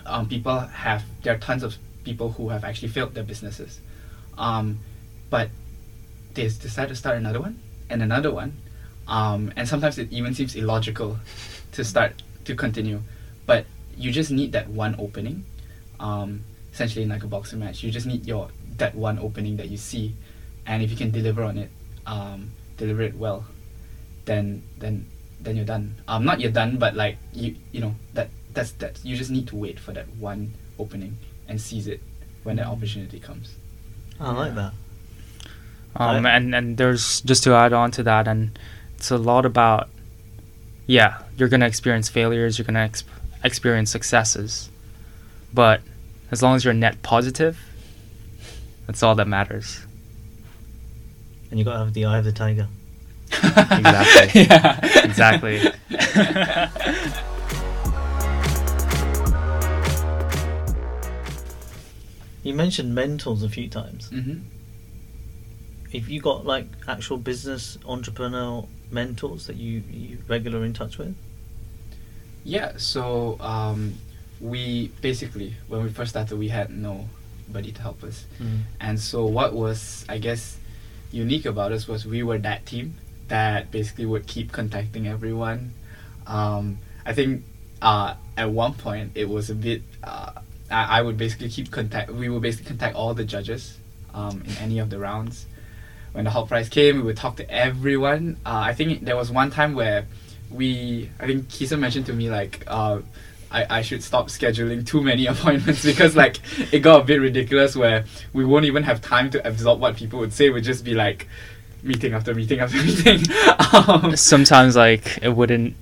Um, people have there are tons of people who have actually failed their businesses, um, but they decide to start another one and another one, um, and sometimes it even seems illogical to start to continue, but you just need that one opening, essentially in like a boxing match. You just need your that one opening that you see, and if you can deliver on it, um, deliver it well, then then then you're done. Um, not you're done, but like you you know that that's that you just need to wait for that one opening and seize it when that opportunity comes. I like that. Um, I- and and there's just to add on to that, and it's a lot about, yeah, you're gonna experience failures, you're gonna ex- experience successes, but as long as you're net positive, that's all that matters. And you got to have the eye of the tiger. Exactly. yeah. Exactly. You mentioned mentors a few times. hmm Have you got like actual business entrepreneurial mentors that you you regular in touch with? Yeah, so um, we basically, when we first started, we had nobody to help us. And so, what was, I guess, unique about us was we were that team that basically would keep contacting everyone. Um, I think uh, at one point it was a bit. Uh, I, I would basically keep contact. We would basically contact all the judges um, in any of the rounds. When the Hult Prize came, we would talk to everyone. Uh, I think there was one time where we. I think Kisum mentioned to me like. I, I should stop scheduling too many appointments because like it got a bit ridiculous where we won't even have time to absorb what people would say. We'd just be like meeting after meeting after meeting. um, Sometimes like it wouldn't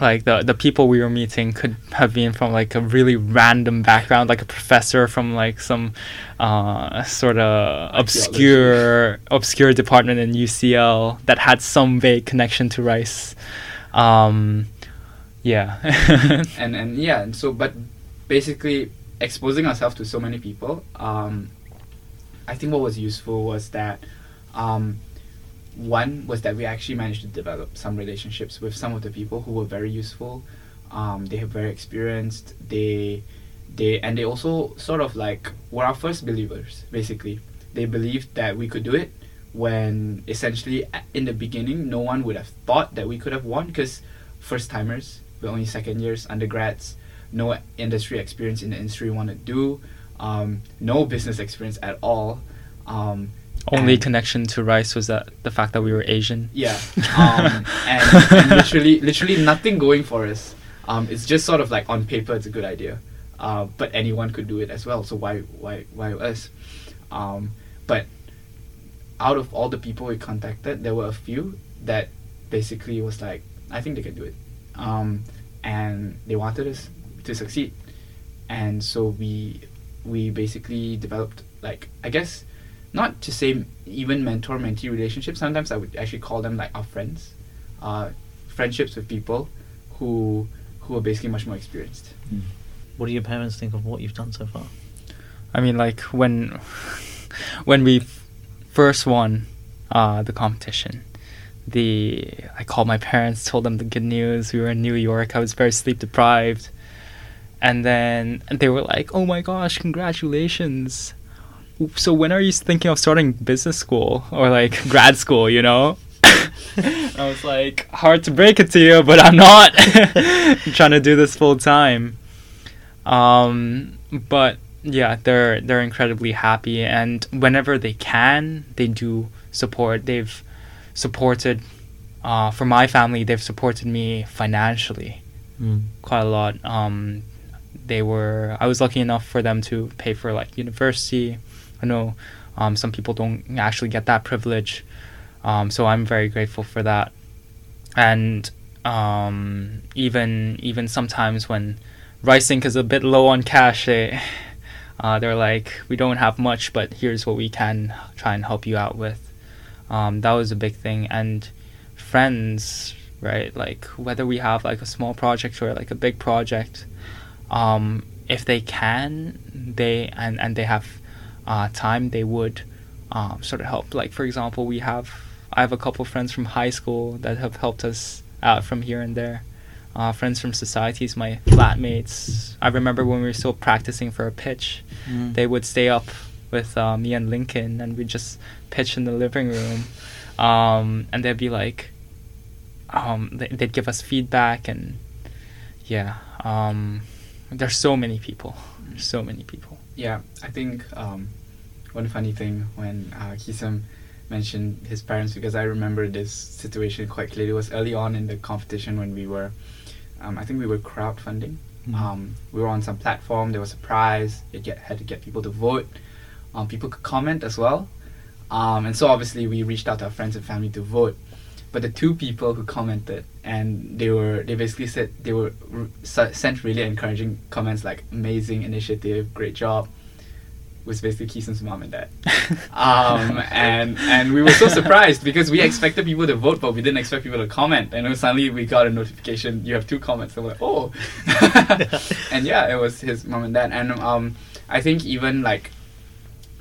like the the people we were meeting could have been from like a really random background, like a professor from like some uh, sort of obscure obscure department in UCL that had some vague connection to Rice. Um, yeah. and and yeah, and so but basically exposing ourselves to so many people. Um, I think what was useful was that um, one was that we actually managed to develop some relationships with some of the people who were very useful. Um, they are very experienced. They they and they also sort of like were our first believers. Basically, they believed that we could do it when essentially in the beginning no one would have thought that we could have won because first timers we're only second years undergrads no industry experience in the industry we want to do um, no business experience at all um, Only connection to Rice was that the fact that we were Asian. yeah, um, and, and literally, literally nothing going for us. Um, it's just sort of like on paper, it's a good idea, uh, but anyone could do it as well. So why, why, why us? Um, but out of all the people we contacted, there were a few that basically was like, I think they can do it, um, and they wanted us to succeed, and so we, we basically developed like I guess not to say even mentor mentee relationships. Sometimes I would actually call them like our friends, uh, friendships with people who who are basically much more experienced. What do your parents think of what you've done so far? I mean, like when when we f- first won uh, the competition, the I called my parents, told them the good news. We were in New York. I was very sleep deprived, and then they were like, "Oh my gosh, congratulations!" So when are you thinking of starting business school or like grad school? You know. I was like, hard to break it to you, but I'm not trying to do this full time. Um, but yeah, they're they're incredibly happy, and whenever they can, they do support. They've supported, uh, for my family, they've supported me financially quite a lot. Um, they were I was lucky enough for them to pay for like university. I know um, some people don't actually get that privilege, um, so I'm very grateful for that. And um, even even sometimes when Rice Inc is a bit low on cash, they uh, they're like, we don't have much, but here's what we can try and help you out with. Um, that was a big thing, and friends, right? Like whether we have like a small project or like a big project, um, if they can, they and and they have uh, time, they would um, sort of help. Like for example, we have I have a couple friends from high school that have helped us out from here and there. Uh, friends from societies, my flatmates. I remember when we were still practicing for a pitch, Mm. they would stay up with uh, me and Lincoln, and we'd just pitch in the living room. Um, and they'd be like, um, they, they'd give us feedback, and yeah, um, there's so many people. There's so many people. Yeah, I think um, one funny thing when uh, Kisum mentioned his parents, because I remember this situation quite clearly, It was early on in the competition when we were, um, I think we were crowdfunding. Mhm. Um, we were on some platform, there was a prize, it get, had to get people to vote. Um, people could comment as well. Um, and so obviously we reached out to our friends and family to vote. But the two people who commented and they were they basically said they were sent really encouraging comments like amazing initiative, great job. Was basically Kisum's mom and dad. um, and and we were so surprised because we expected people to vote, but we didn't expect people to comment. And suddenly we got a notification: you have two comments. And we're like, oh, and yeah, it was his mom and dad. And um, I think even like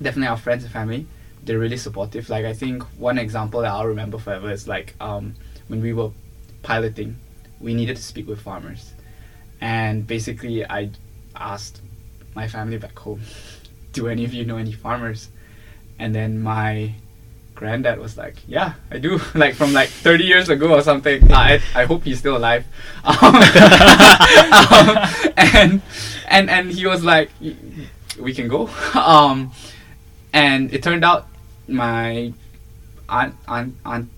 definitely our friends and family, they're really supportive. Like I think one example that I'll remember forever is like um, when we were piloting, we needed to speak with farmers, and basically I asked my family back home, do any of you know any farmers? And then my granddad was like, yeah, I do. like from like 30 years ago or something. I I hope he's still alive. Um, um, and and and he was like, we can go. Um, and it turned out my aunt, aunt, aunt,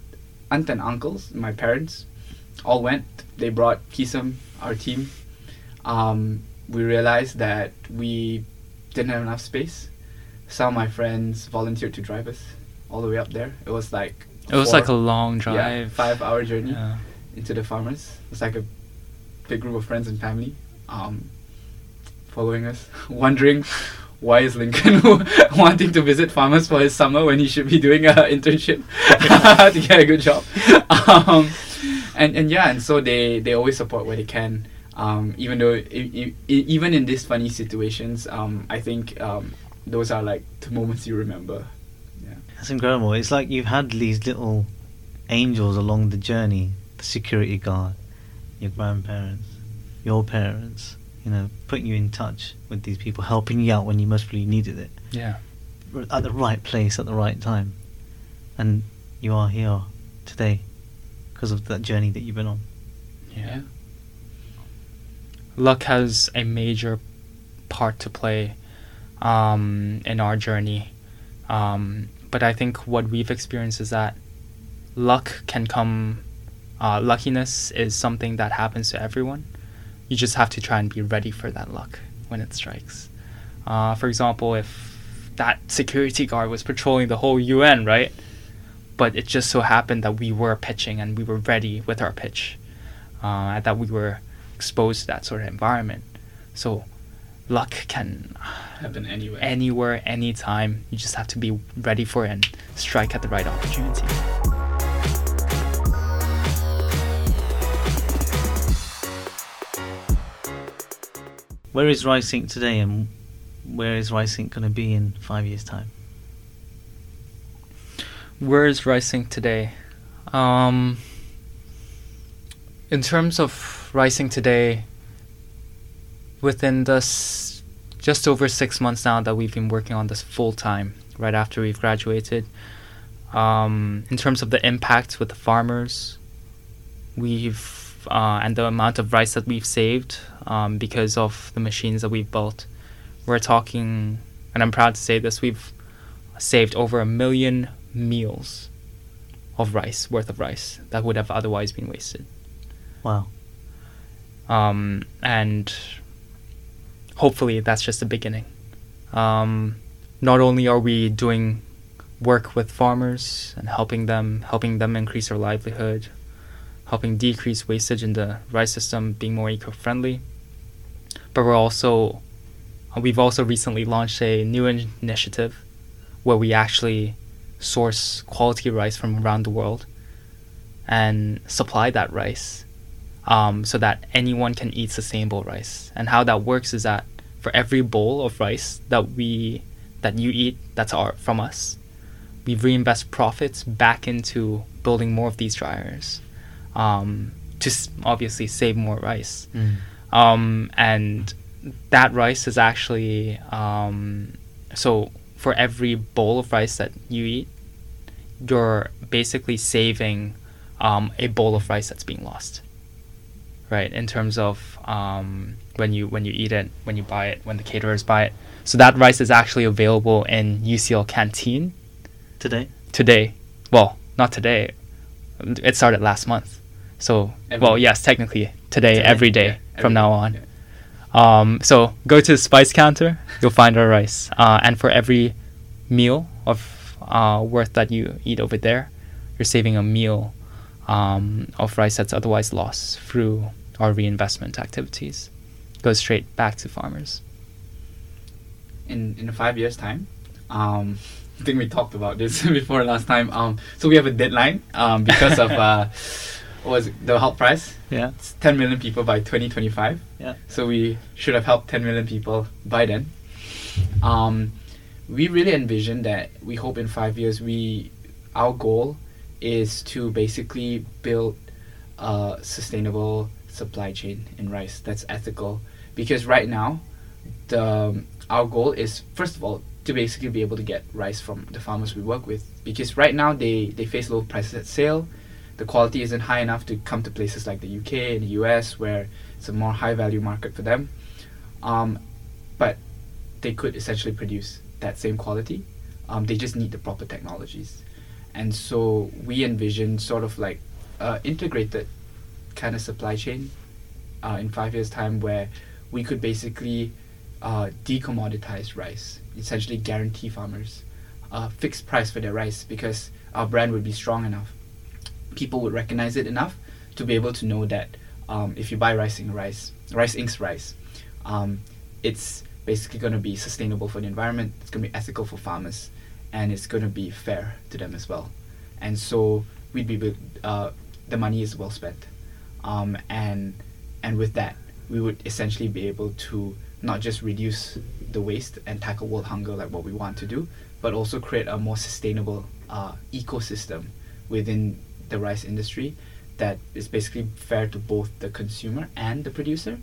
aunt and uncles, my parents, all went. They brought Kisum, our team. Um, we realized that we didn't have enough space. Some of my friends volunteered to drive us all the way up there. It was like It was four- like a long drive, yeah, drive. five hour journey Yeah. into the farmers. It was like a big group of friends and family um, following us, wondering why is Lincoln wanting to visit farmers for his summer when he should be doing an internship to get a good job. Um, and and yeah, and so they they always support where they can. Um, even though even in these funny situations, um, I think um, those are like the moments you remember. Yeah. That's incredible. It's like you've had these little angels along the journey the security guard, your grandparents, your parents, you know, putting you in touch with these people, helping you out when you most really needed it, Yeah. at the right place at the right time. And you are here today because of that journey that you've been on. Yeah. Luck has a major part to play um, in our journey. Um, but I think what we've experienced is that luck can come, uh, luckiness is something that happens to everyone. You just have to try and be ready for that luck when it strikes. Uh, for example, if that security guard was patrolling the whole UN, right? But it just so happened that we were pitching and we were ready with our pitch, uh, that we were exposed to that sort of environment. So, luck can Happen anywhere. anywhere, anytime. You just have to be ready for it and strike at the right opportunity. Where is Rice Inc today and where is Rice Inc going to be in five years' time? Where is Rice Inc today? Um, in terms of Rice Inc today, within this just over six months now that we've been working on this full time, right after we've graduated, um, in terms of the impact with the farmers, we've uh, and the amount of rice that we've saved um, because of the machines that we've built, we're talking, and I'm proud to say this, we've saved over a million meals of rice worth of rice that would have otherwise been wasted. Wow. um, and hopefully that's just the beginning. Um, not only are we doing work with farmers and helping them helping them increase their livelihood helping decrease wastage in the rice system being more eco-friendly but we're also we've also recently launched a new initiative where we actually source quality rice from around the world and supply that rice um, so that anyone can eat sustainable rice. And how that works is that for every bowl of rice that we that you eat that's our from us. We reinvest profits back into building more of these dryers, um, to s- obviously save more rice. Um, and that rice is actually um, so for every bowl of rice that you eat, you're basically saving um, a bowl of rice that's being lost. Right, in terms of um, when you when you eat it, when you buy it, when the caterers buy it. So that rice is actually available in UCL canteen Today? today. Well, not today. It started last month. So Every well, day. yes, technically today, Today, every day Yeah, every from day, now on. yeah. Um, so go to the spice counter, you'll find our rice. Uh, and for every meal of uh, worth that you eat over there, you're saving a meal um, of rice that's otherwise lost through our reinvestment activities. Goes straight back to farmers. in in five years time um i think we talked about this before last time um so we have a deadline um because of uh was the Hult Prize Yeah. it's 10 million people by 2025 Yeah. so we should have helped 10 million people by then. Um we really envision that we hope in five years we our goal is to basically build a sustainable supply chain in rice that's ethical. Because right now the our goal is first of all to basically be able to get rice from the farmers we work with. Because right now they they face low prices at sale the quality isn't high enough to come to places like the UK and the US where it's a more high value market for them um, but they could essentially produce that same quality um, they just need the proper technologies and so we envision sort of like uh, integrated kind of supply chain uh, in five years time where we could basically uh, decommoditize rice, essentially guarantee farmers a fixed price for their rice because our brand would be strong enough. People would recognize it enough to be able to know that um, if you buy Rice Inc. rice, Rice Inc.'s rice, um, it's basically going to be sustainable for the environment, it's going to be ethical for farmers, and it's going to be fair to them as well. And so we'd be, uh, the money is well spent. Um, and, and with that, we would essentially be able to not just reduce the waste and tackle world hunger like what we want to do, but also create a more sustainable uh, ecosystem within the rice industry that is basically fair to both the consumer and the producer,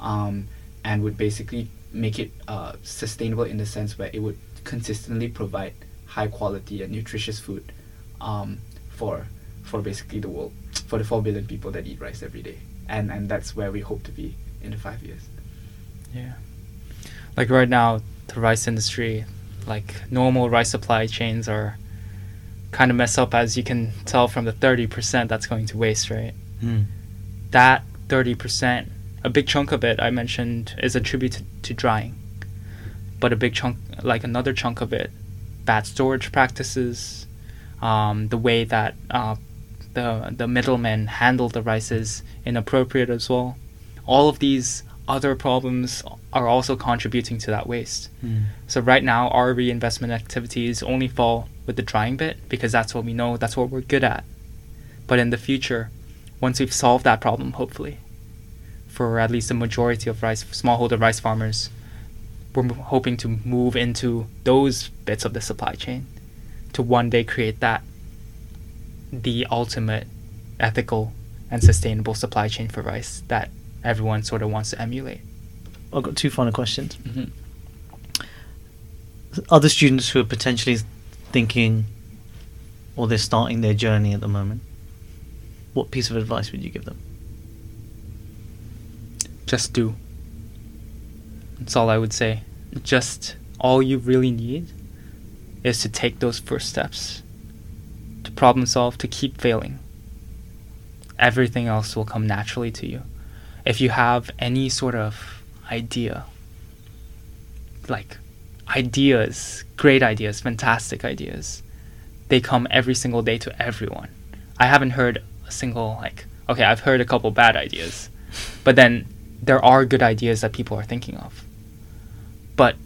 um, and would basically make it uh, sustainable in the sense where it would consistently provide high quality and nutritious food um, for for basically the world, for the four billion people that eat rice every day, and and that's where we hope to be in the five years. Yeah. Like right now, the rice industry, like normal rice supply chains are kind of mess up as you can tell from the 30% that's going to waste, right? Mm. That 30%, a big chunk of it I mentioned is attributed to drying. But a big chunk, like another chunk of it, bad storage practices, um, the way that uh, the the middlemen handle the rice is inappropriate as well. All of these other problems are also contributing to that waste. Mm. So right now, our reinvestment activities only fall with the drying bit because that's what we know, that's what we're good at. But in the future, once we've solved that problem, hopefully, for at least the majority of rice smallholder rice farmers, we're m- hoping to move into those bits of the supply chain to one day create that the ultimate ethical and sustainable supply chain for rice that everyone sort of wants to emulate. I've got two final questions. Mm-hmm. Other students who are potentially thinking or they're starting their journey at the moment, what piece of advice would you give them? just do. That's all I would say. Just all you really need is to take those first steps, to problem solve, to keep failing. Everything else will come naturally to you. If you have any sort of idea, like ideas, great ideas, fantastic ideas, they come every single day to everyone. I haven't heard a single, like, okay, I've heard a couple bad ideas, but then there are good ideas that people are thinking of. But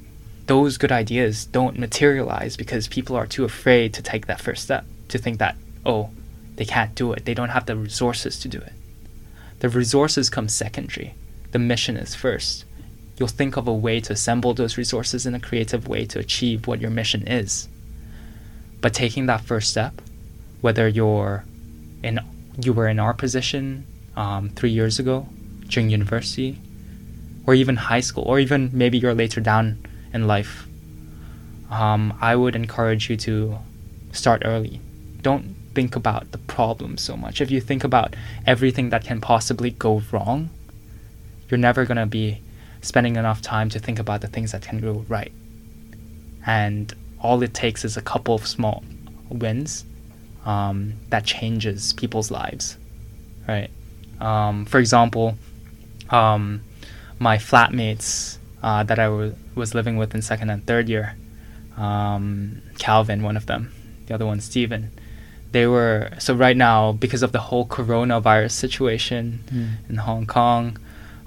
those good ideas don't materialize because people are too afraid to take that first step, to think that, oh, they can't do it. They don't have the resources to do it. The resources come secondary. The mission is first. You'll think of a way to assemble those resources in a creative way to achieve what your mission is. But taking that first step, whether you're in you were in our position um, three years ago during university, or even high school, or even maybe you're later down in life, um, I would encourage you to start early. Don't think about the problem so much. If you think about everything that can possibly go wrong, you're never going to be spending enough time to think about the things that can go right. And all it takes is a couple of small wins um, that changes people's lives, right? Um, for example, um, my flatmates uh, that I w- was living with in second and third year, um, Calvin, one of them, the other one, Stephen. They were so right now because of the whole coronavirus situation Mm. in Hong Kong.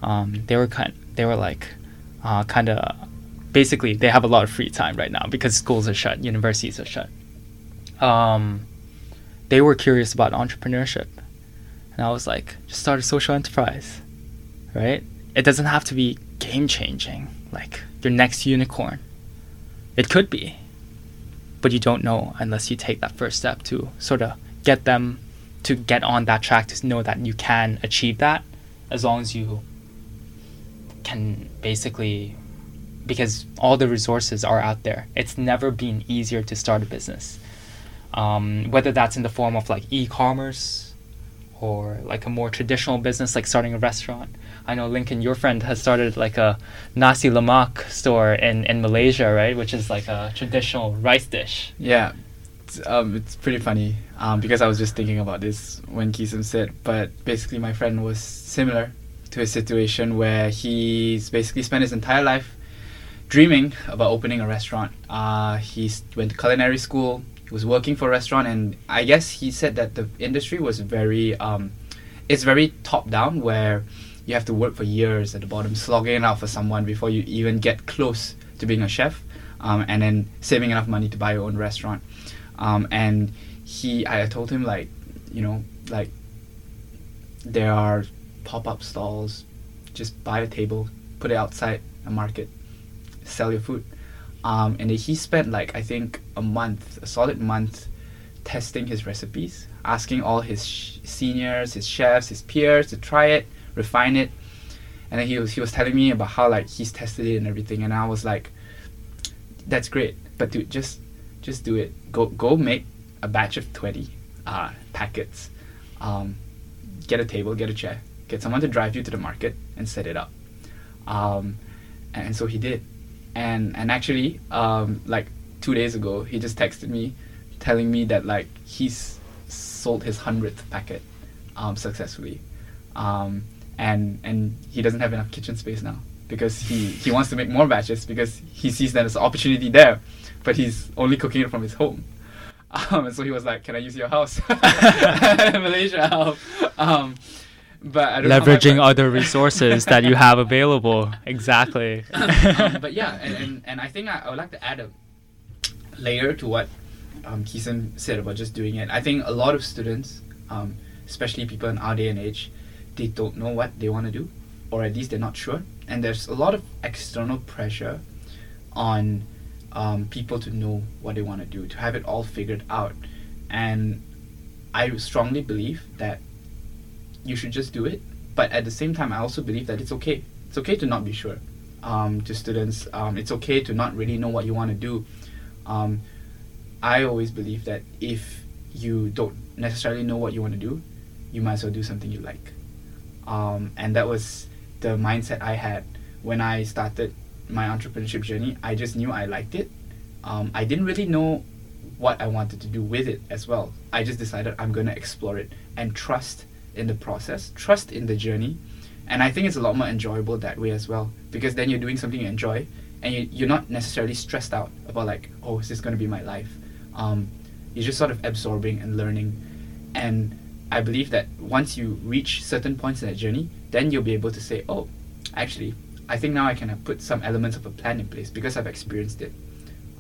Um, they were kind. They were like, uh, kind of. Basically, they have a lot of free time right now because schools are shut, universities are shut. Um, they were curious about entrepreneurship, and I was like, just start a social enterprise, right? It doesn't have to be game changing, like your next unicorn. It could be, but you don't know unless you take that first step to sort of get them to get on that track to know that you can achieve that as long as you can basically because all the resources are out there. It's never been easier to start a business. Um, whether that's in the form of like e-commerce or like a more traditional business like starting a restaurant. I know lincoln your friend has started like a nasi lemak store in, in malaysia right? Which is like a traditional rice dish. Yeah, it's, um, it's pretty funny um, because I was just thinking about this when Kisum said, but basically my friend was similar to a situation where he's basically spent his entire life dreaming about opening a restaurant. Uh, he went to culinary school, he was working for a restaurant, and I guess he said that the industry was very, um, it's very top down where you have to work for years at the bottom, slogging it out for someone before you even get close to being a chef, um, and then saving enough money to buy your own restaurant. Um, and he, I told him like, you know, like there are pop-up stalls. Just buy a table, put it outside a market, sell your food. Um, and he spent like I think a month, a solid month, testing his recipes, asking all his sh- seniors, his chefs, his peers to try it, refine it. And then he was he was telling me about how like he's tested it and everything, and I was like, that's great, but dude, just just do it. Go go make a batch of twenty uh, packets. Um, get a table, get a chair, get someone to drive you to the market and set it up. Um, and so he did. And and actually, um, like two days ago, he just texted me, telling me that like he's sold his hundredth packet um, successfully, um, and and he doesn't have enough kitchen space now because he he wants to make more batches because he sees that as an opportunity there, but he's only cooking it from his home. Um, and so he was like, "Can I use your house, Malaysia help?" Um, but I don't know how my leveraging other resources that you have available exactly um, but yeah, and, and, and I think I, I would like to add a layer to what um, Kisum said about just doing it. I think a lot of students, um, especially people in our day and age, they don't know what they want to do, or at least they're not sure. And there's a lot of external pressure on um, people to know what they want to do, to have it all figured out. And I strongly believe that you should just do it. But at the same time, I also believe that it's okay. It's okay to not be sure. Um, to students, um, it's okay to not really know what you want to do. Um, I always believe that if you don't necessarily know what you want to do, you might as well do something you like. Um, and that was the mindset I had when I started my entrepreneurship journey. I just knew I liked it. Um, I didn't really know what I wanted to do with it as well. I just decided I'm going to explore it and trust in the process, trust in the journey. And I think it's a lot more enjoyable that way as well because then you're doing something you enjoy and you, you're not necessarily stressed out about, like, oh, is this going to be my life? Um, you're just sort of absorbing and learning. And I believe that once you reach certain points in that journey, then you'll be able to say, oh, actually, I think now I can put some elements of a plan in place because I've experienced it.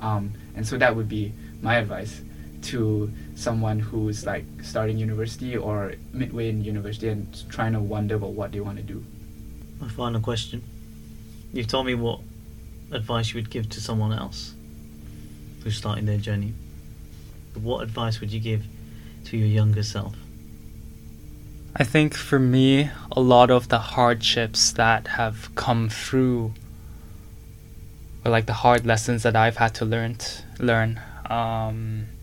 Um, and so that would be my advice to someone who's like starting university or midway in university and trying to wonder about what they want to do. My final question. You've told me what advice you would give to someone else who's starting their journey. But what advice would you give to your younger self? I think for me, a lot of the hardships that have come through, or like the hard lessons that I've had to learn, learn, um, were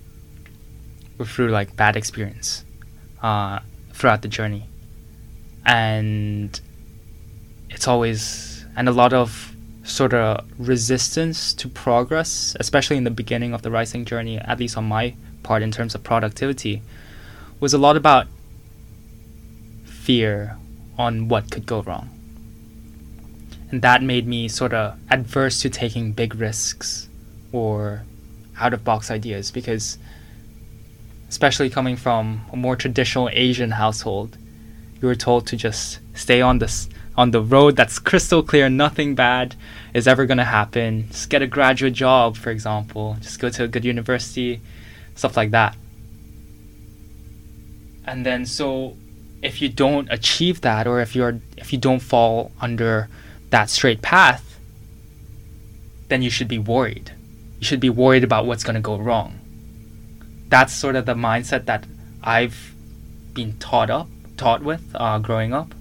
through like bad experience, uh, throughout the journey, and it's always and a lot of sort of resistance to progress, especially in the beginning of the Rice Inc journey, at least on my part in terms of productivity, was a lot about fear on what could go wrong. And that made me sort of adverse to taking big risks or out of box ideas because, especially coming from a more traditional Asian household, you were told to just stay on this on the road that's crystal clear, nothing bad is ever going to happen. Just get a graduate job, for example, just go to a good university, stuff like that. And then so if you don't achieve that or if you're if you don't fall under that straight path then you should be worried you should be worried about what's going to go wrong that's sort of the mindset that i've been taught up taught with uh, growing up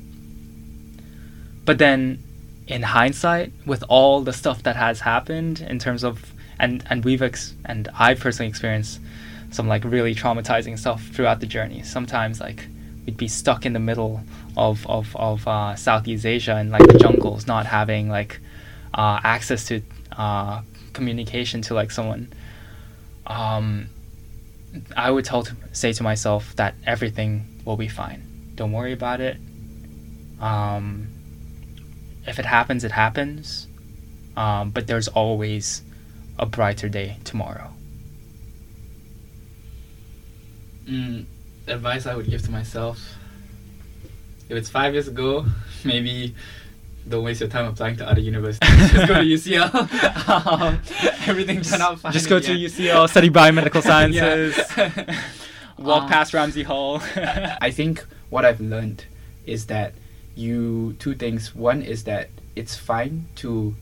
but then in hindsight with all the stuff that has happened in terms of and and we've ex- and i've personally experienced some like really traumatizing stuff throughout the journey sometimes like we'd be stuck in the middle of of of uh, Southeast Asia and like the jungles, not having like uh, access to uh, communication to like someone. Um, I would tell to say to myself that everything will be fine. Don't worry about it. Um, if it happens, it happens. Um, but there's always a brighter day tomorrow. Mm, advice I would give to myself. If it's five years ago, maybe don't waste your time applying to other universities. Just go to UCL. um, everything turned out fine. Just go to yeah. UCL, study biomedical sciences, walk Um, past Ramsay Hall. I think what I've learned is that you two things. One is that it's fine to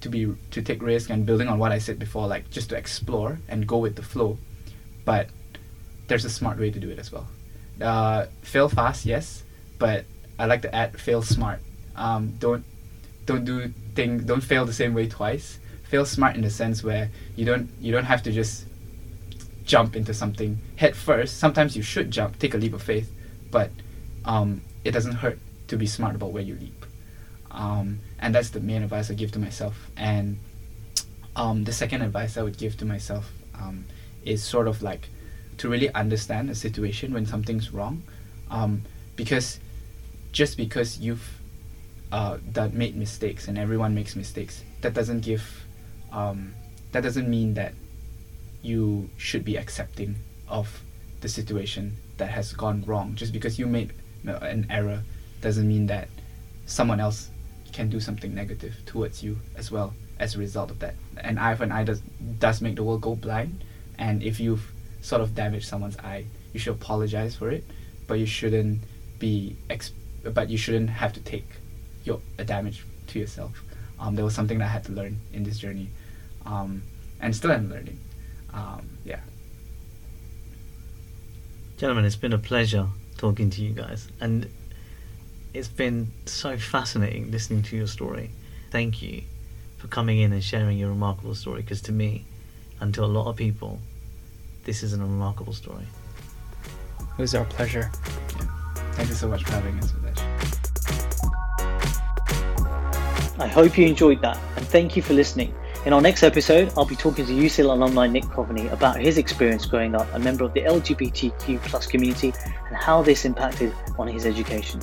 to be to take risk and building on what I said before, like just to explore and go with the flow. But there's a smart way to do it as well. Uh, fail fast, yes, but I like to add fail smart. Um, don't don't do thing don't fail the same way twice. Fail smart in the sense where you don't you don't have to just jump into something head first. Sometimes you should jump, take a leap of faith, but um, it doesn't hurt to be smart about where you leap. Um, and that's the main advice I give to myself. And um, the second advice I would give to myself um, is sort of like to really understand a situation when something's wrong, um, because just because you've uh, done made mistakes and everyone makes mistakes, that doesn't give um, that doesn't mean that you should be accepting of the situation that has gone wrong. Just because you made an error doesn't mean that someone else can do something negative towards you as well as a result of that. An eye for an eye does, does make the world go blind, and if you've sort of damaged someone's eye, you should apologize for it, but you shouldn't be ex- but you shouldn't have to take your a damage to yourself. Um, there was something that I had to learn in this journey, um, and still am learning. Um, yeah. Gentlemen, it's been a pleasure talking to you guys, and it's been so fascinating listening to your story. Thank you for coming in and sharing your remarkable story, because to me, and to a lot of people, this is a remarkable story. it was our pleasure. Yeah. Thank you so much for having us, Videsh. I hope you enjoyed that, and thank you for listening. In our next episode, I'll be talking to UCL alumni Nick Coveney about his experience growing up a member of the LGBTQ plus community and how this impacted on his education.